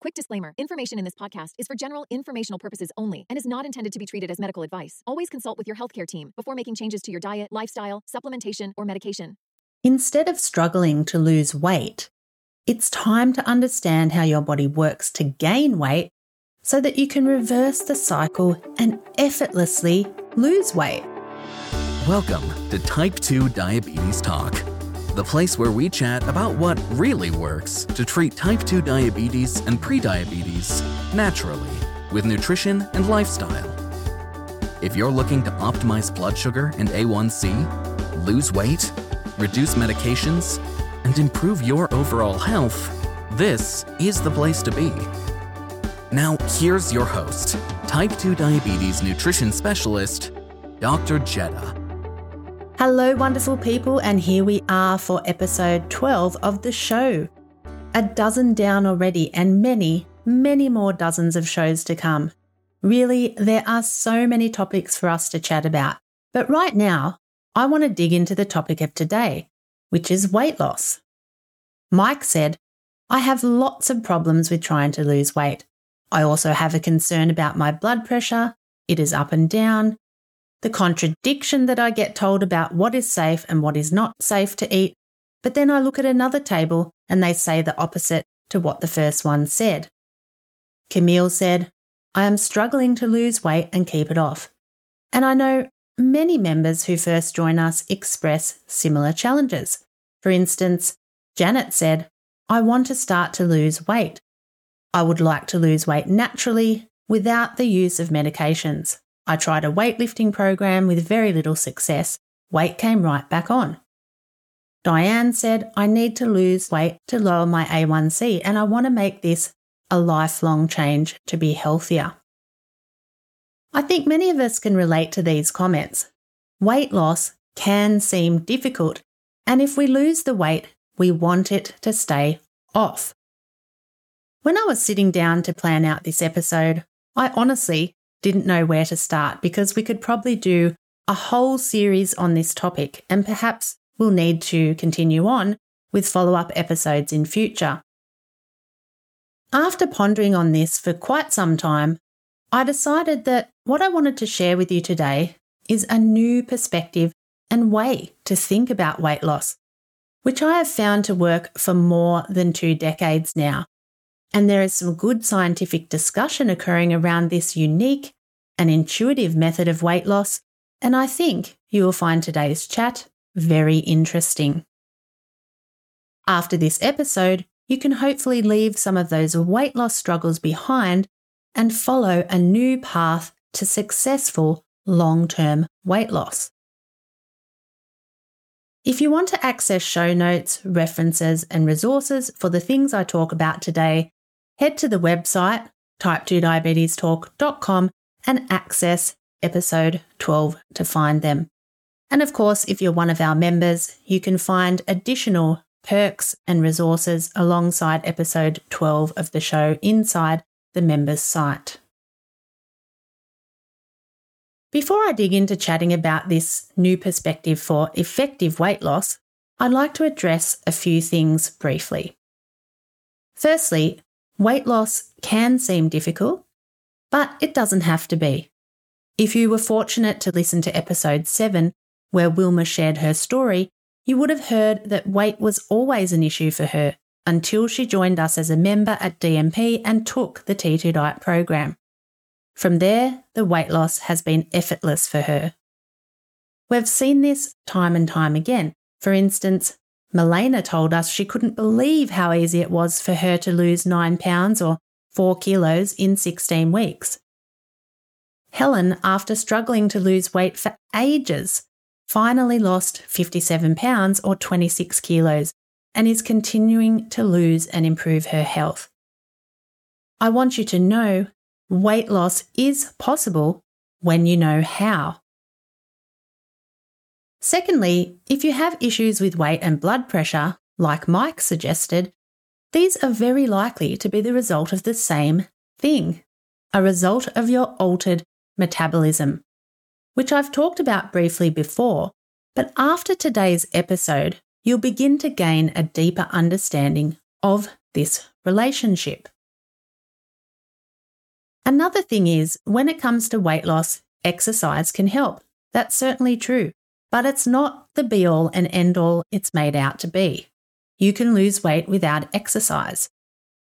Quick disclaimer information in this podcast is for general informational purposes only and is not intended to be treated as medical advice. Always consult with your healthcare team before making changes to your diet, lifestyle, supplementation, or medication. Instead of struggling to lose weight, it's time to understand how your body works to gain weight so that you can reverse the cycle and effortlessly lose weight. Welcome to Type 2 Diabetes Talk, the place where we chat about what really works to treat type 2 diabetes and prediabetes naturally with nutrition and lifestyle. If you're looking to optimize blood sugar and A1C, lose weight, reduce medications, and improve your overall health, this is the place to be. Now, here's your host, type 2 diabetes nutrition specialist, Dr. Jedha. Hello, wonderful people, and here we are for episode 12 of the show. A dozen down already, and many, many more dozens of shows to come. Really, there are so many topics for us to chat about. But right now, I want to dig into the topic of today, which is weight loss. Mike said, I have lots of problems with trying to lose weight. I also have a concern about my blood pressure. It is up and down the contradiction that I get told about what is safe and what is not safe to eat, but then I look at another table and they say the opposite to what the first one said. Camille said, I am struggling to lose weight and keep it off. And I know many members who first join us express similar challenges. For instance, Janet said, I want to start to lose weight. I would like to lose weight naturally without the use of medications. I tried a weightlifting program with very little success. Weight came right back on. Diane said, I need to lose weight to lower my A1C and I want to make this a lifelong change to be healthier. I think many of us can relate to these comments. Weight loss can seem difficult, and if we lose the weight, we want it to stay off. When I was sitting down to plan out this episode, I honestly didn't know where to start because we could probably do a whole series on this topic and perhaps we'll need to continue on with follow up episodes in future. After pondering on this for quite some time, I decided that what I wanted to share with you today is a new perspective and way to think about weight loss, which I have found to work for more than two decades now. And there is some good scientific discussion occurring around this unique and intuitive method of weight loss, and I think you will find today's chat very interesting. After this episode, you can hopefully leave some of those weight loss struggles behind and follow a new path to successful long term weight loss. If you want to access show notes, references, and resources for the things I talk about today, head to the website type2diabetestalk.com and access episode 12 to find them. And of course, if you're one of our members, you can find additional perks and resources alongside episode 12 of the show inside the members site. Before I dig into chatting about this new perspective for effective weight loss, I'd like to address a few things briefly. Firstly, Weight loss can seem difficult, but it doesn't have to be. If you were fortunate to listen to episode 7, where Wilma shared her story, you would have heard that weight was always an issue for her until she joined us as a member at DMP and took the T2 Diet program. From there, the weight loss has been effortless for her. We've seen this time and time again. For instance, Melena told us she couldn't believe how easy it was for her to lose 9 pounds or 4 kilos in 16 weeks. Helen, after struggling to lose weight for ages, finally lost 57 pounds or 26 kilos and is continuing to lose and improve her health. I want you to know weight loss is possible when you know how. Secondly, if you have issues with weight and blood pressure, like Mike suggested, these are very likely to be the result of the same thing a result of your altered metabolism, which I've talked about briefly before. But after today's episode, you'll begin to gain a deeper understanding of this relationship. Another thing is, when it comes to weight loss, exercise can help. That's certainly true, but it's not the be all and end all it's made out to be. You can lose weight without exercise.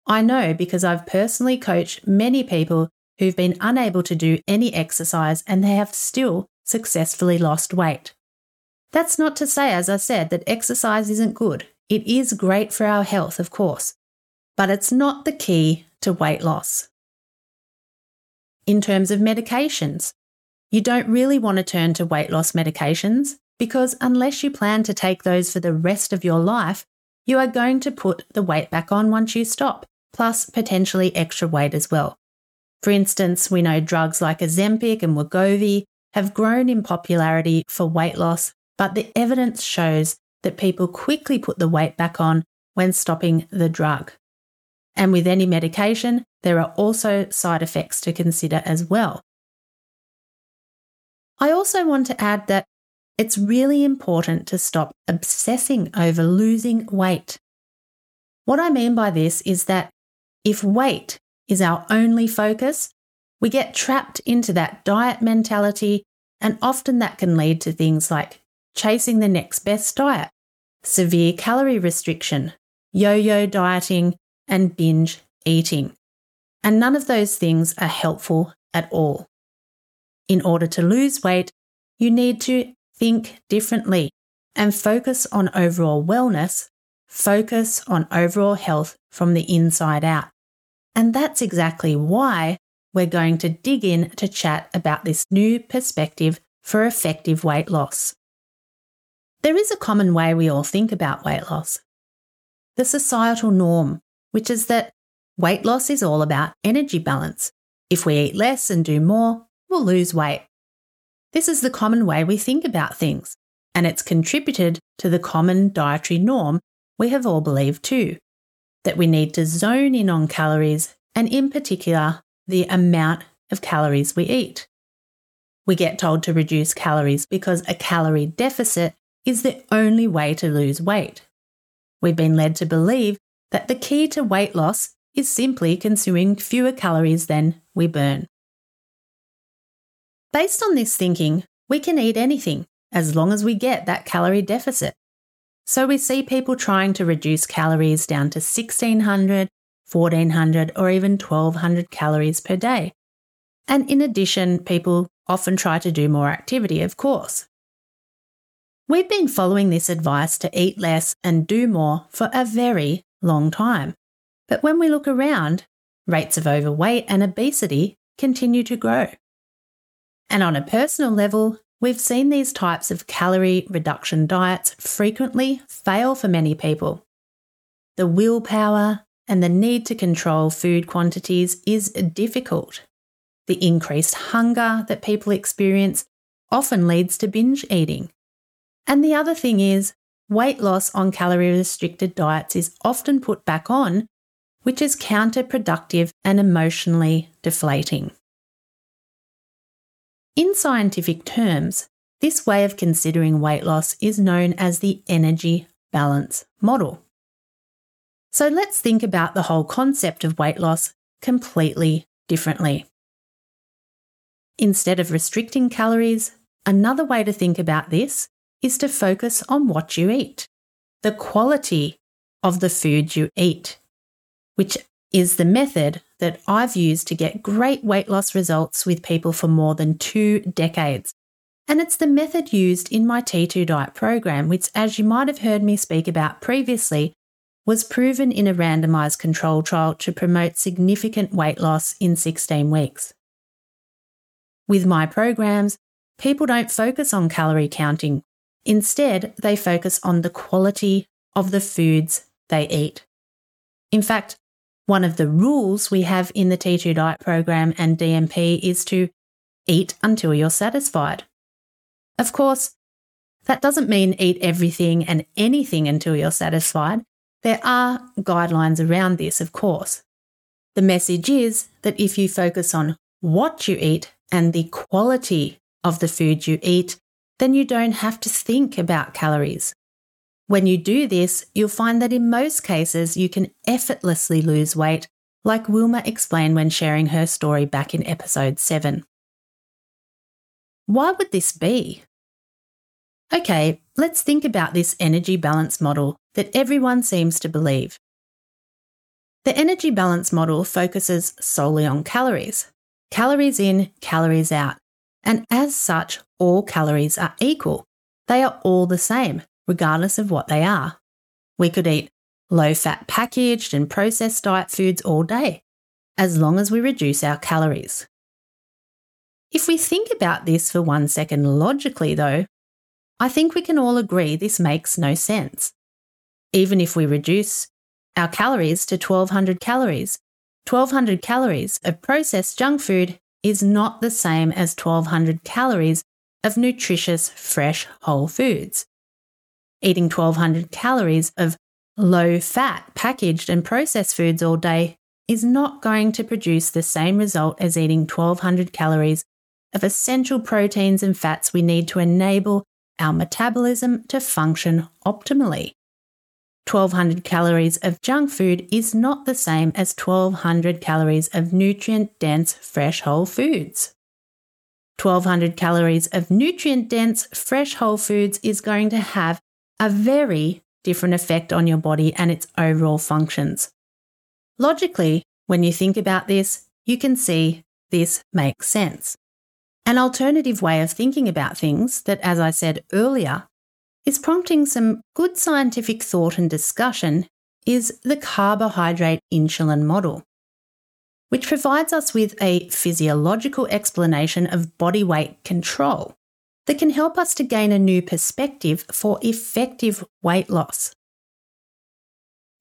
I know because I've personally coached many people who've been unable to do any exercise and they have still successfully lost weight. That's not to say, as I said, that exercise isn't good. It is great for our health, of course, but it's not the key to weight loss. In terms of medications, you don't really want to turn to weight loss medications because unless you plan to take those for the rest of your life, you are going to put the weight back on once you stop, plus potentially extra weight as well. For instance, we know drugs like Ozempic and Wegovy have grown in popularity for weight loss, but the evidence shows that people quickly put the weight back on when stopping the drug. And with any medication, there are also side effects to consider as well. I also want to add that it's really important to stop obsessing over losing weight. What I mean by this is that if weight is our only focus, we get trapped into that diet mentality, and often that can lead to things like chasing the next best diet, severe calorie restriction, yo yo dieting, and binge eating. And none of those things are helpful at all. In order to lose weight, you need to think differently and focus on overall wellness, focus on overall health from the inside out. And that's exactly why we're going to dig in to chat about this new perspective for effective weight loss. There is a common way we all think about weight loss the societal norm, which is that weight loss is all about energy balance. If we eat less and do more, we'll lose weight. This is the common way we think about things, and it's contributed to the common dietary norm we have all believed too that we need to zone in on calories and, in particular, the amount of calories we eat. We get told to reduce calories because a calorie deficit is the only way to lose weight. We've been led to believe that the key to weight loss is simply consuming fewer calories than we burn. Based on this thinking, we can eat anything as long as we get that calorie deficit. So we see people trying to reduce calories down to 1600, 1400, or even 1200 calories per day. And in addition, people often try to do more activity, of course. We've been following this advice to eat less and do more for a very long time. But when we look around, rates of overweight and obesity continue to grow. And on a personal level, we've seen these types of calorie reduction diets frequently fail for many people. The willpower and the need to control food quantities is difficult. The increased hunger that people experience often leads to binge eating. And the other thing is, weight loss on calorie restricted diets is often put back on, which is counterproductive and emotionally deflating. In scientific terms, this way of considering weight loss is known as the energy balance model. So let's think about the whole concept of weight loss completely differently. Instead of restricting calories, another way to think about this is to focus on what you eat, the quality of the food you eat, which is the method that I've used to get great weight loss results with people for more than two decades. And it's the method used in my T2 diet program, which, as you might have heard me speak about previously, was proven in a randomized control trial to promote significant weight loss in 16 weeks. With my programs, people don't focus on calorie counting. Instead, they focus on the quality of the foods they eat. In fact, one of the rules we have in the T2 diet program and DMP is to eat until you're satisfied. Of course, that doesn't mean eat everything and anything until you're satisfied. There are guidelines around this, of course. The message is that if you focus on what you eat and the quality of the food you eat, then you don't have to think about calories. When you do this, you'll find that in most cases you can effortlessly lose weight like Wilma explained when sharing her story back in episode 7. Why would this be? Okay, let's think about this energy balance model that everyone seems to believe. The energy balance model focuses solely on calories. Calories in, calories out. And as such, all calories are equal. They are all the same, regardless of what they are. We could eat low fat packaged and processed diet foods all day, as long as we reduce our calories. If we think about this for one second logically, though, I think we can all agree this makes no sense. Even if we reduce our calories to 1200 calories, 1200 calories of processed junk food is not the same as 1200 calories of nutritious, fresh, whole foods. Eating 1200 calories of low fat, packaged, and processed foods all day is not going to produce the same result as eating 1200 calories of essential proteins and fats we need to enable our metabolism to function optimally. 1200 calories of junk food is not the same as 1200 calories of nutrient dense fresh whole foods. 1200 calories of nutrient dense fresh whole foods is going to have a very different effect on your body and its overall functions. Logically, when you think about this, you can see this makes sense. An alternative way of thinking about things that, as I said earlier, is prompting some good scientific thought and discussion is the carbohydrate insulin model, which provides us with a physiological explanation of body weight control that can help us to gain a new perspective for effective weight loss.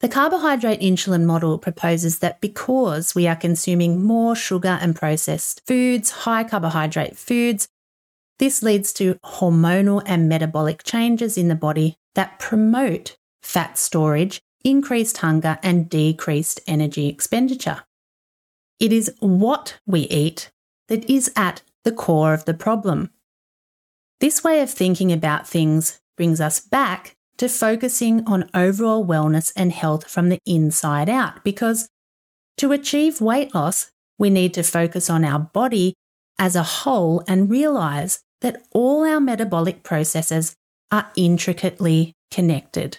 The carbohydrate insulin model proposes that because we are consuming more sugar and processed foods, high carbohydrate foods, this leads to hormonal and metabolic changes in the body that promote fat storage, increased hunger, and decreased energy expenditure. It is what we eat that is at the core of the problem. This way of thinking about things brings us back to focusing on overall wellness and health from the inside out because to achieve weight loss, we need to focus on our body as a whole and realize that all our metabolic processes are intricately connected.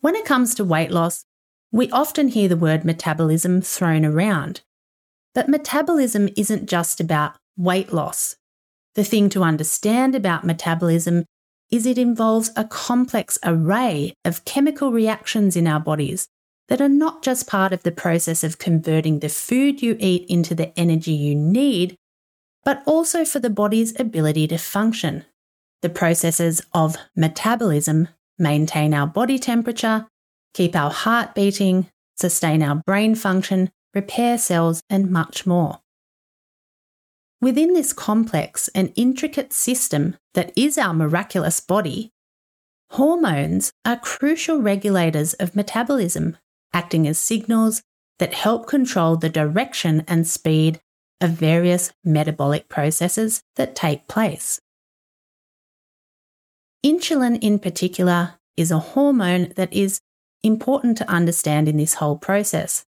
When it comes to weight loss, we often hear the word metabolism thrown around. But metabolism isn't just about weight loss. The thing to understand about metabolism is it involves a complex array of chemical reactions in our bodies that are not just part of the process of converting the food you eat into the energy you need, but also for the body's ability to function. The processes of metabolism maintain our body temperature, keep our heart beating, sustain our brain function, repair cells, and much more. Within this complex and intricate system that is our miraculous body, hormones are crucial regulators of metabolism, acting as signals that help control the direction and speed of various metabolic processes that take place. Insulin, in particular, is a hormone that is important to understand in this whole process.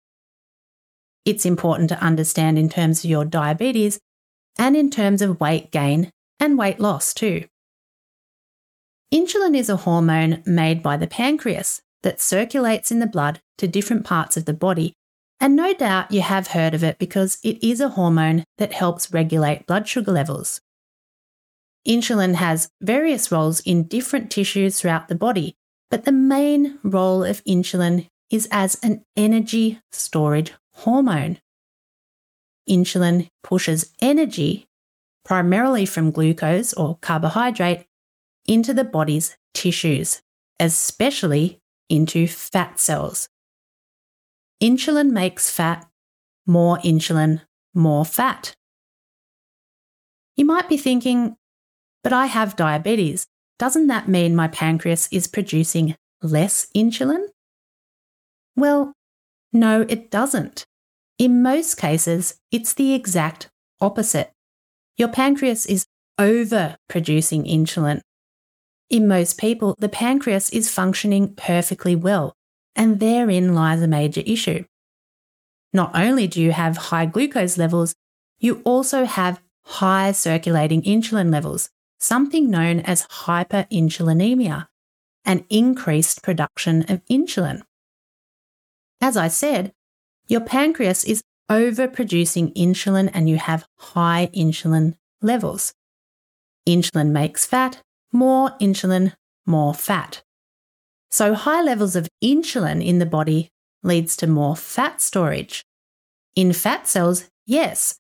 It's important to understand in terms of your diabetes and in terms of weight gain and weight loss too. Insulin is a hormone made by the pancreas that circulates in the blood to different parts of the body, and no doubt you have heard of it because it is a hormone that helps regulate blood sugar levels. Insulin has various roles in different tissues throughout the body, but the main role of insulin is as an energy storage hormone. Insulin pushes energy, primarily from glucose or carbohydrate, into the body's tissues, especially into fat cells. Insulin makes fat, more insulin, more fat. You might be thinking, but I have diabetes. Doesn't that mean my pancreas is producing less insulin? Well, no, it doesn't. In most cases, it's the exact opposite. Your pancreas is over producing insulin. In most people, the pancreas is functioning perfectly well, and therein lies a major issue. Not only do you have high glucose levels, you also have high circulating insulin levels, something known as hyperinsulinemia, an increased production of insulin. As I said, your pancreas is overproducing insulin and you have high insulin levels. Insulin makes fat, more insulin, more fat. So high levels of insulin in the body leads to more fat storage. In fat cells, yes.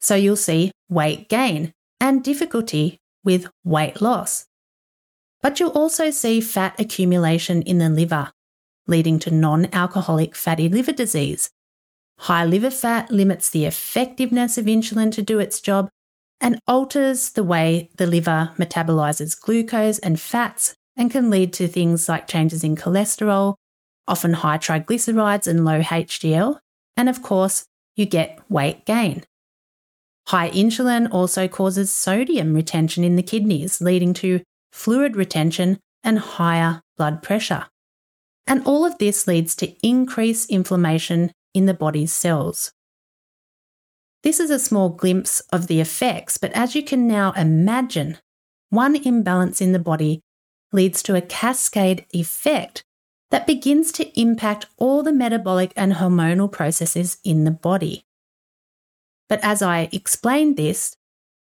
So you'll see weight gain and difficulty with weight loss. But you'll also see fat accumulation in the liver, leading to non alcoholic fatty liver disease. High liver fat limits the effectiveness of insulin to do its job and alters the way the liver metabolizes glucose and fats and can lead to things like changes in cholesterol, often high triglycerides and low HDL, and of course, you get weight gain. High insulin also causes sodium retention in the kidneys, leading to fluid retention and higher blood pressure. And all of this leads to increased inflammation in the body's cells. This is a small glimpse of the effects, but as you can now imagine, one imbalance in the body leads to a cascade effect that begins to impact all the metabolic and hormonal processes in the body. But as I explained this,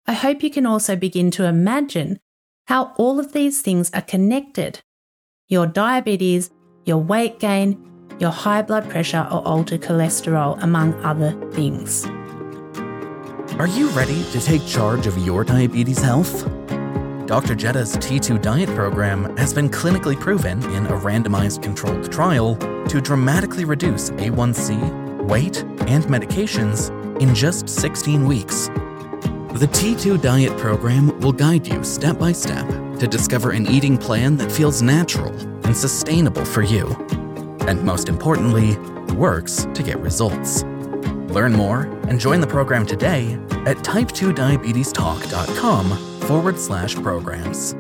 I hope you can also begin to imagine how all of these things are connected. Your diabetes, your weight gain, your high blood pressure or altered cholesterol, among other things. Are you ready to take charge of your diabetes health? Dr. Jedha's T2 diet program has been clinically proven in a randomized controlled trial to dramatically reduce A1C, weight, and medications in just 16 weeks. The T2 diet program will guide you step by step to discover an eating plan that feels natural and sustainable for you. And most importantly, works to get results. Learn more and join the program today at type2diabetestalk.com forward slash programs.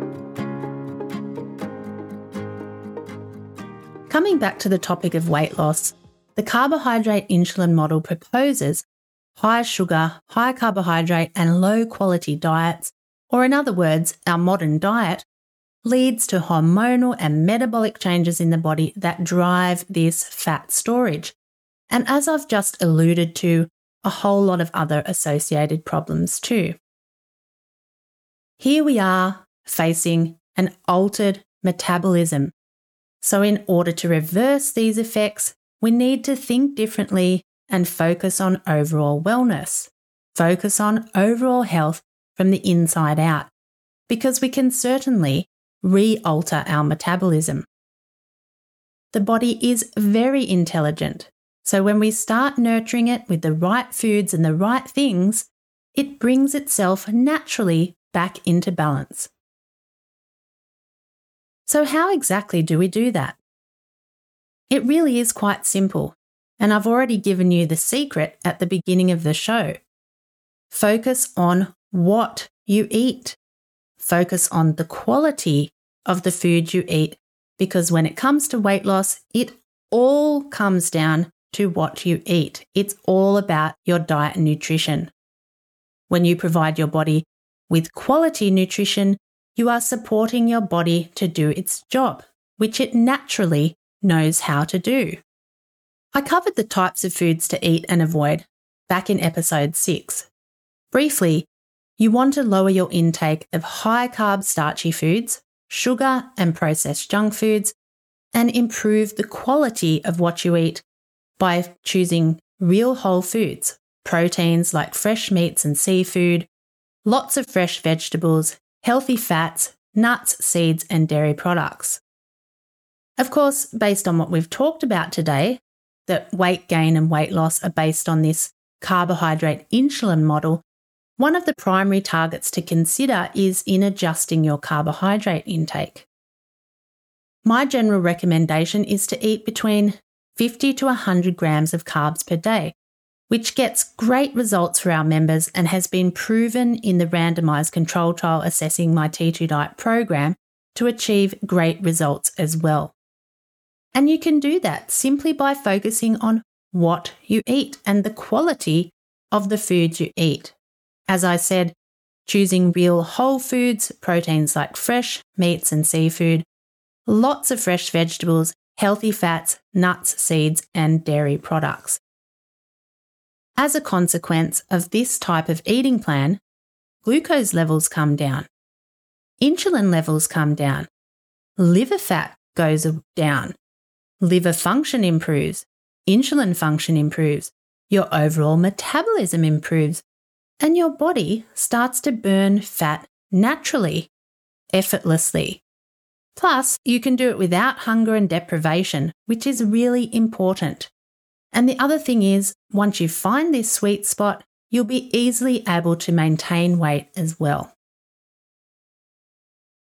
Coming back to the topic of weight loss, the carbohydrate insulin model proposes high sugar, high carbohydrate, and low quality diets, or in other words, our modern diet, leads to hormonal and metabolic changes in the body that drive this fat storage. And as I've just alluded to, a whole lot of other associated problems too. Here we are facing an altered metabolism. So, in order to reverse these effects, we need to think differently and focus on overall wellness. Focus on overall health from the inside out, because we can certainly re alter our metabolism. The body is very intelligent, so when we start nurturing it with the right foods and the right things, it brings itself naturally back into balance. So, how exactly do we do that? It really is quite simple, and I've already given you the secret at the beginning of the show. Focus on what you eat. Focus on the quality of the food you eat, because when it comes to weight loss, it all comes down to what you eat. It's all about your diet and nutrition. When you provide your body with quality nutrition, you are supporting your body to do its job, which it naturally knows how to do. I covered the types of foods to eat and avoid back in episode 6. Briefly, you want to lower your intake of high carb starchy foods, sugar and processed junk foods, and improve the quality of what you eat by choosing real whole foods, proteins like fresh meats and seafood, lots of fresh vegetables, healthy fats, nuts, seeds, and dairy products. Of course, based on what we've talked about today, that weight gain and weight loss are based on this carbohydrate insulin model, one of the primary targets to consider is in adjusting your carbohydrate intake. My general recommendation is to eat between 50 to 100 grams of carbs per day, which gets great results for our members and has been proven in the randomized control trial assessing my T2 diet program to achieve great results as well. And you can do that simply by focusing on what you eat and the quality of the foods you eat. As I said, choosing real whole foods, proteins like fresh meats and seafood, lots of fresh vegetables, healthy fats, nuts, seeds, and dairy products. As a consequence of this type of eating plan, glucose levels come down, insulin levels come down, liver fat goes down, liver function improves, insulin function improves, your overall metabolism improves, and your body starts to burn fat naturally, effortlessly. Plus, you can do it without hunger and deprivation, which is really important. And the other thing is, once you find this sweet spot, you'll be easily able to maintain weight as well.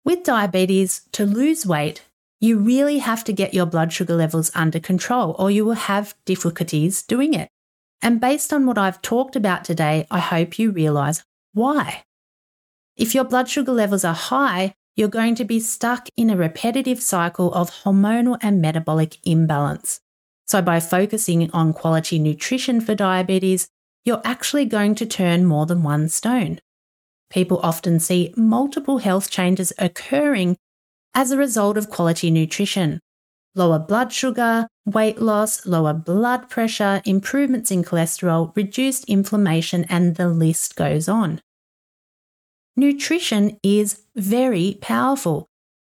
With diabetes, to lose weight, you really have to get your blood sugar levels under control, or you will have difficulties doing it. And based on what I've talked about today, I hope you realize why. If your blood sugar levels are high, you're going to be stuck in a repetitive cycle of hormonal and metabolic imbalance. So, by focusing on quality nutrition for diabetes, you're actually going to turn more than one stone. People often see multiple health changes occurring as a result of quality nutrition. Lower blood sugar, weight loss, lower blood pressure, improvements in cholesterol, reduced inflammation, and the list goes on. Nutrition is very powerful.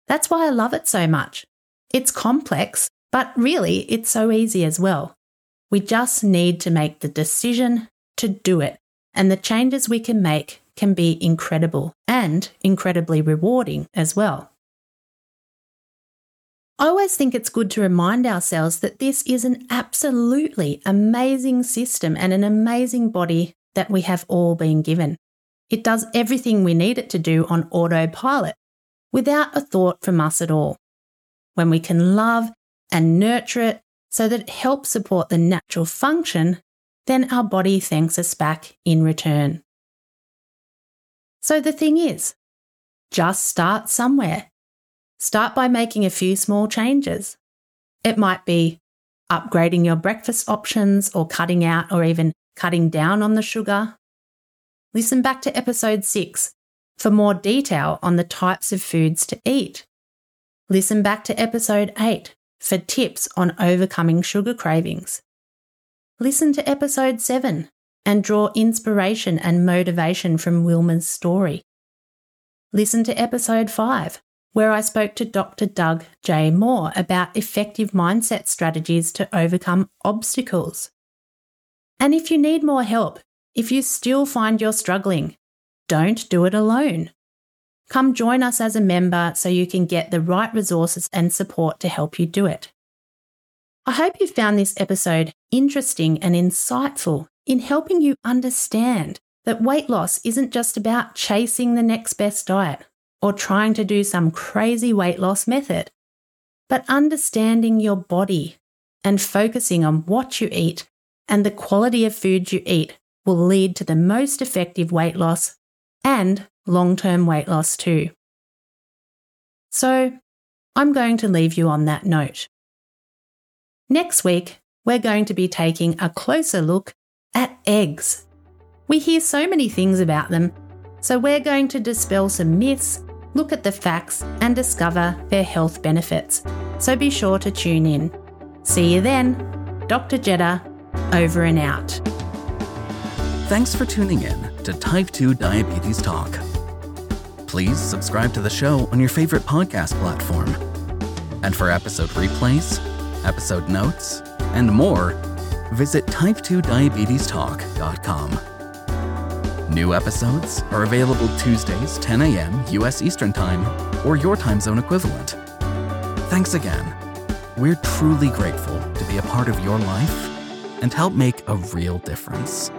That's why I love it so much. It's complex, but really it's so easy as well. We just need to make the decision to do it, and the changes we can make can be incredible and incredibly rewarding as well. I always think it's good to remind ourselves that this is an absolutely amazing system and an amazing body that we have all been given. It does everything we need it to do on autopilot without a thought from us at all. When we can love and nurture it so that it helps support the natural function, then our body thanks us back in return. So the thing is, just start somewhere Start by making a few small changes. It might be upgrading your breakfast options or cutting out or even cutting down on the sugar. Listen back to episode 6 for more detail on the types of foods to eat. Listen back to episode 8 for tips on overcoming sugar cravings. Listen to episode 7 and draw inspiration and motivation from Wilma's story. Listen to episode 5 where I spoke to Dr. Doug J. Moore about effective mindset strategies to overcome obstacles. And if you need more help, if you still find you're struggling, don't do it alone. Come join us as a member so you can get the right resources and support to help you do it. I hope you found this episode interesting and insightful in helping you understand that weight loss isn't just about chasing the next best diet or trying to do some crazy weight loss method, but understanding your body and focusing on what you eat and the quality of food you eat will lead to the most effective weight loss and long term weight loss too. So, I'm going to leave you on that note. Next week, we're going to be taking a closer look at eggs. We hear so many things about them, so we're going to dispel some myths look at the facts, and discover their health benefits. So be sure to tune in. See you then. Dr. Jedha, over and out. Thanks for tuning in to Type 2 Diabetes Talk. Please subscribe to the show on your favorite podcast platform. And for episode replays, episode notes, and more, visit type2diabetestalk.com. New episodes are available Tuesdays, 10 a.m. US Eastern Time, or your time zone equivalent. Thanks again. We're truly grateful to be a part of your life and help make a real difference.